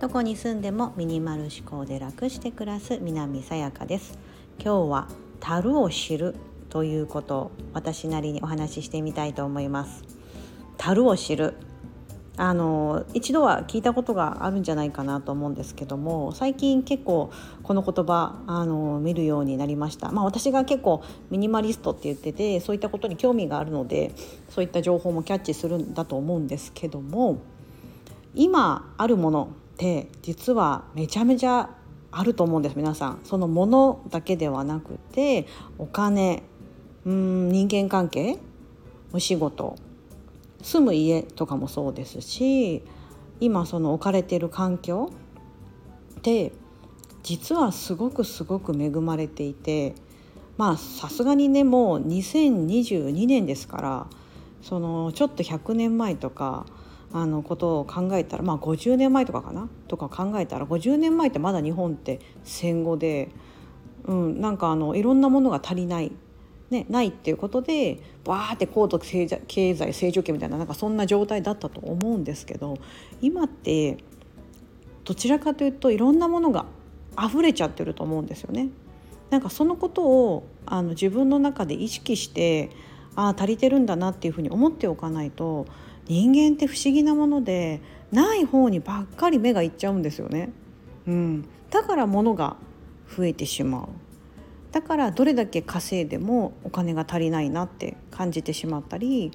どこに住んでもミニマル思考で楽して暮らす南さやかです。今日は樽を知るということを私なりにお話ししてみたいと思います。樽を知るあの一度は聞いたことがあるんじゃないかなと思うんですけども最近結構この言葉あの見るようになりました、まあ、私が結構ミニマリストって言っててそういったことに興味があるのでそういった情報もキャッチするんだと思うんですけども今あるものって実はめちゃめちゃあると思うんです皆さん。そのものだけではなくてお金うん人間関係お仕事住む家とかもそうですし今その置かれている環境って実はすごくすごく恵まれていてまあさすがにねもう2022年ですからそのちょっと100年前とかあのことを考えたらまあ50年前とかかな？とか考えたら50年前ってまだ日本って戦後で、うん、なんかあのいろんなものが足りない。ね、ないっていうことでバーって高度経済成長期みたいななんかそんな状態だったと思うんですけど今ってどちらかというといろんなものが溢れちゃってると思うんですよね。なんかそのことをあの自分の中で意識してああ足りてるんだなっていうふうに思っておかないと人間って不思議なものでない方にばっかり目がいっちゃうんですよね。うん、だから物が増えてしまうだからどれだけ稼いでもお金が足りないなって感じてしまったり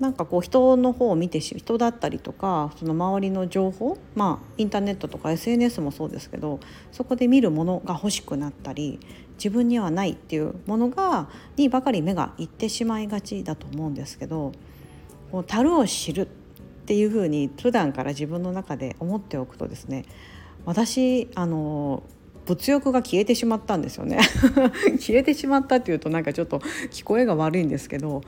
なんかこう人の方を見てし人だったりとかその周りの情報まあインターネットとか SNS もそうですけどそこで見るものが欲しくなったり自分にはないっていうものがにばかり目がいってしまいがちだと思うんですけどこう樽を知るっていうふうに普段から自分の中で思っておくとですね私あの物欲が消えてしまったんですよね。消えてしまったっていうとなんかちょっと聞こえが悪いんですけど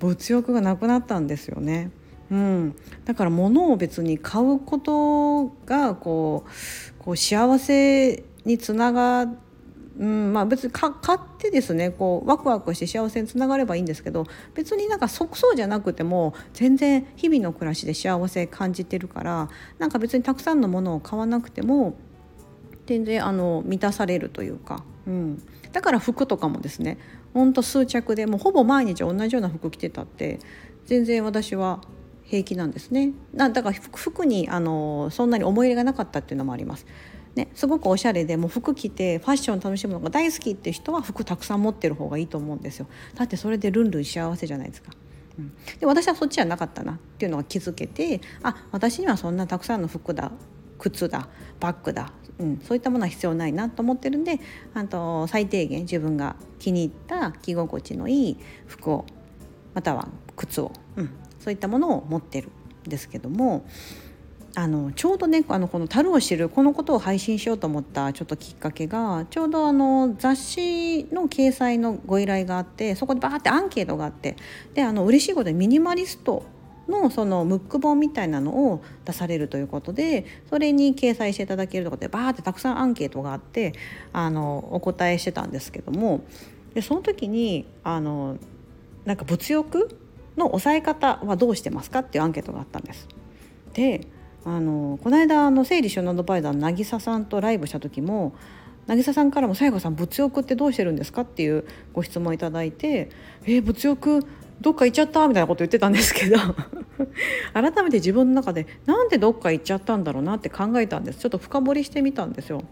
物欲がなくなったんですよね。うん、だから物を別に買うことがこうこう幸せにつながうん。まあ、別に買ってですねこうワクワクして幸せにつながればいいんですけど別になんか即そうじゃなくても全然日々の暮らしで幸せ感じてるからなんか別にたくさんのものを買わなくても全然あの満たされるというか、うん、だから服とかもですねほんと数着でもうほぼ毎日同じような服着てたって全然私は平気なんですね。だから服にあのそんなに思い入れがなかったっていうのもあります。ね、すごくおしゃれでも服着てファッション楽しむのが大好きっていう人は服たくさん持ってる方がいいと思うんですよ。だってそれでルンルン幸せじゃないですか。うん、で私はそっちはなかったなっていうのが気づけてあ私にはそんなたくさんの服だ靴だバッグだ、うん、そういったものは必要ないなと思ってるんであと最低限自分が気に入った着心地のいい服をまたは靴を、うん、そういったものを持ってるんですけどもあのちょうどねあのこの「樽を知る」このことを配信しようと思ったちょっときっかけがちょうどあの雑誌の掲載のご依頼があってそこでバーってアンケートがあってであの嬉しいことでミニマリストのそのムック本みたいなのを出されるということでそれに掲載していただけるということでバーってたくさんアンケートがあってあのお答えしてたんですけどもでその時にあのなんか物欲の抑え方はどうしてますかっていうアンケートがあったんです。であのこの間あの整理収納アドバイザーの渚さんとライブした時も渚さんからも「さやかさん物欲ってどうしてるんですか?」っていうご質問いただいて「えー、物欲どっか行っちゃった」みたいなこと言ってたんですけど 改めて自分の中でなんでどっか行っちゃったんだろうなって考えたんですちょっと深掘りしてみたんですよ。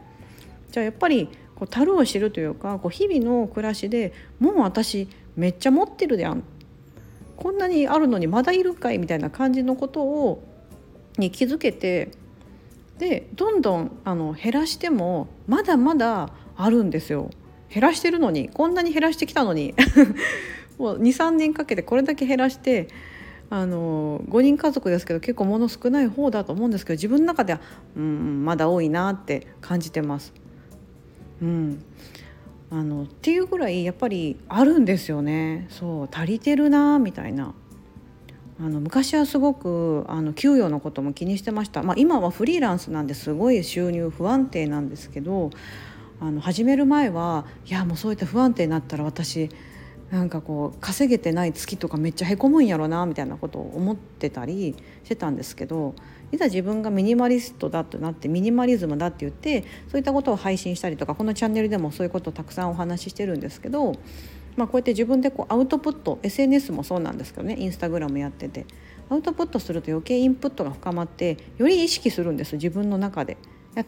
じゃあやっぱりこう樽を知るというかこう日々の暮らしでもう私めっちゃ持ってるやんこんなにあるのにまだいるかいみたいな感じのことをに気づけてでどんどんあの減らしてもまだまだあるんですよ。減らしてるのにこんなに減らしてきたのにもう23年かけてこれだけ減らしてあの5人家族ですけど結構物少ない方だと思うんですけど自分の中ではうんまだ多いなって感じてます。うん、あのっていうぐらいやっぱりあるんですよね。そう足りてるなみたいな。あの昔はすごくあの給与のことも気にしてました、まあ、今はフリーランスなんですごい収入不安定なんですけどあの始める前はいやもうそういった不安定になったら私なんかこう稼げてない月とかめっちゃへこむんやろなみたいなことを思ってたりしてたんですけどいざ自分がミニマリストだとなってミニマリズムだって言ってそういったことを配信したりとかこのチャンネルでもそういうことをたくさんお話ししてるんですけど、まあ、こうやって自分でこうアウトプット SNS もそうなんですけどねインスタグラムやっててアウトプットすると余計インプットが深まってより意識するんです自分の中で。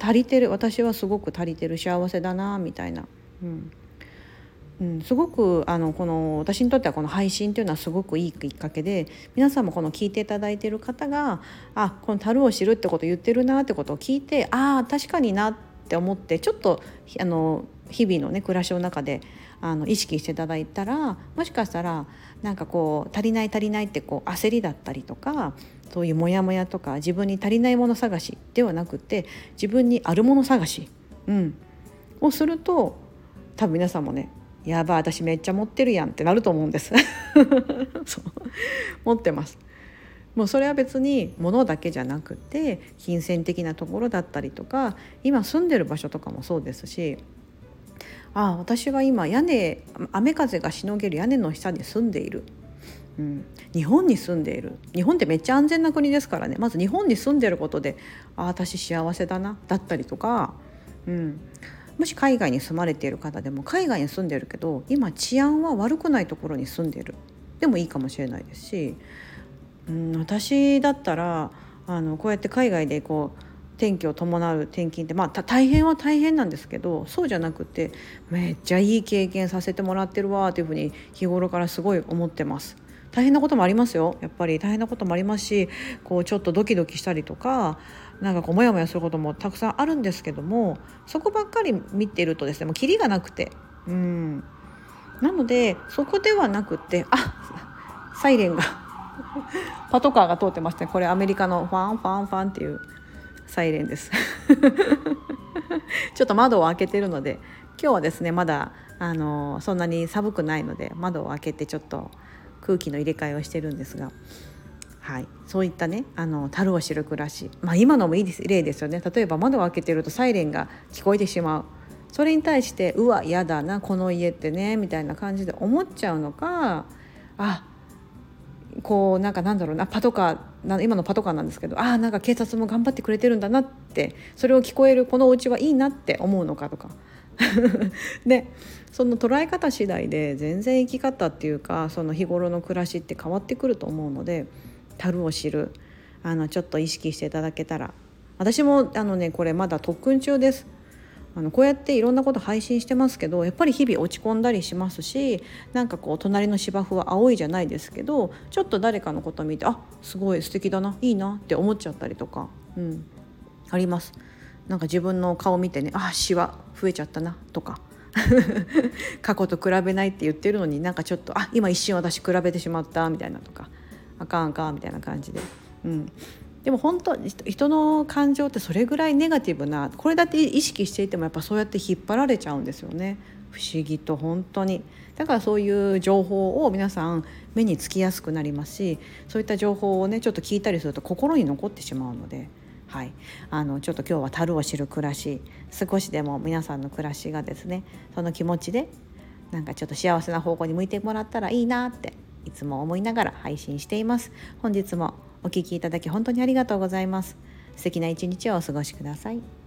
足りてる私はすごく足りてる幸せだなみたいな。うんうん、すごくあのこの私にとってはこの配信というのはすごくいいきっかけで皆さんもこの聞いていただいている方があこの樽を知るってことを言ってるなってことを聞いてああ確かになって思ってちょっとあの日々のね暮らしの中であの意識していただいたらもしかしたらなんかこう足りない足りないってこう焦りだったりとかそういうモヤモヤとか自分に足りないもの探しではなくて自分にあるもの探し、うん、をすると多分皆さんもねやばい私めっちゃ持ってるやんってなると思うんです。そう。持ってます。もうそれは別に物だけじゃなくて金銭的なところだったりとか今住んでる場所とかもそうですしああ私は今屋根雨風がしのげる屋根の下に住んでいる、うん、日本に住んでいる。日本ってめっちゃ安全な国ですからね。まず日本に住んでることでああ私幸せだなだったりとか、うん、もし海外に住まれている方でも海外に住んでるけど今治安は悪くないところに住んでるでもいいかもしれないですし、うん、私だったらあのこうやって海外でこう転機を伴う転勤ってまあ大変は大変なんですけどそうじゃなくてめっちゃいい経験させてもらってるわというふうに日頃からすごい思ってます。大変なこともありますよ。やっぱり大変なこともありますしこうちょっとドキドキしたりとかなんかこうモヤモヤすることもたくさんあるんですけどもそこばっかり見てるとですねもうキリがなくて。うん。なのでそこではなくてあサイレンが。パトカーが通ってましたねこれアメリカのファンファンファンっていうサイレンです。ちょっと窓を開けてるので今日はですねまだあのそんなに寒くないので窓を開けてちょっと空気の入れ替えをしてるんですがはい、そういったねあの樽を知る暮らし、まあ、今のもいいです例ですよね。例えば窓を開けてるとサイレンが聞こえてしまう。それに対してうわ嫌だなこの家ってねみたいな感じで思っちゃうのかあこうなんかなんだろうなパトカー今のパトカーなんですけどあなんか警察も頑張ってくれてるんだなってそれを聞こえるこのお家はいいなって思うのかとか。でその捉え方次第で全然生き方っていうかその日頃の暮らしって変わってくると思うので樽を知る。あのちょっと意識していただけたら。私もあのねこれまだ特訓中です。あのこうやっていろんなこと配信してますけどやっぱり日々落ち込んだりしますしなんかこう隣の芝生は青いじゃないですけどちょっと誰かのこと見てあすごい素敵だないいなって思っちゃったりとか、うん、あります。なんか自分の顔見てねあシワ増えちゃったなとか。過去と比べないって言ってるのになんかちょっとあ今一瞬私比べてしまったみたいなとか。あかんあかんみたいな感じで、うん、でも本当人の感情ってそれぐらいネガティブなこれだって意識していてもやっぱそうやって引っ張られちゃうんですよね。不思議と本当に。だからそういう情報を皆さん目につきやすくなりますしそういった情報をねちょっと聞いたりすると心に残ってしまうので。はい、あのちょっと今日は樽を知る暮らし少しでも皆さんの暮らしがですねその気持ちでなんかちょっと幸せな方向に向いてもらったらいいなっていつも思いながら配信しています。本日もお聴きいただき本当にありがとうございます。素敵な一日をお過ごしください。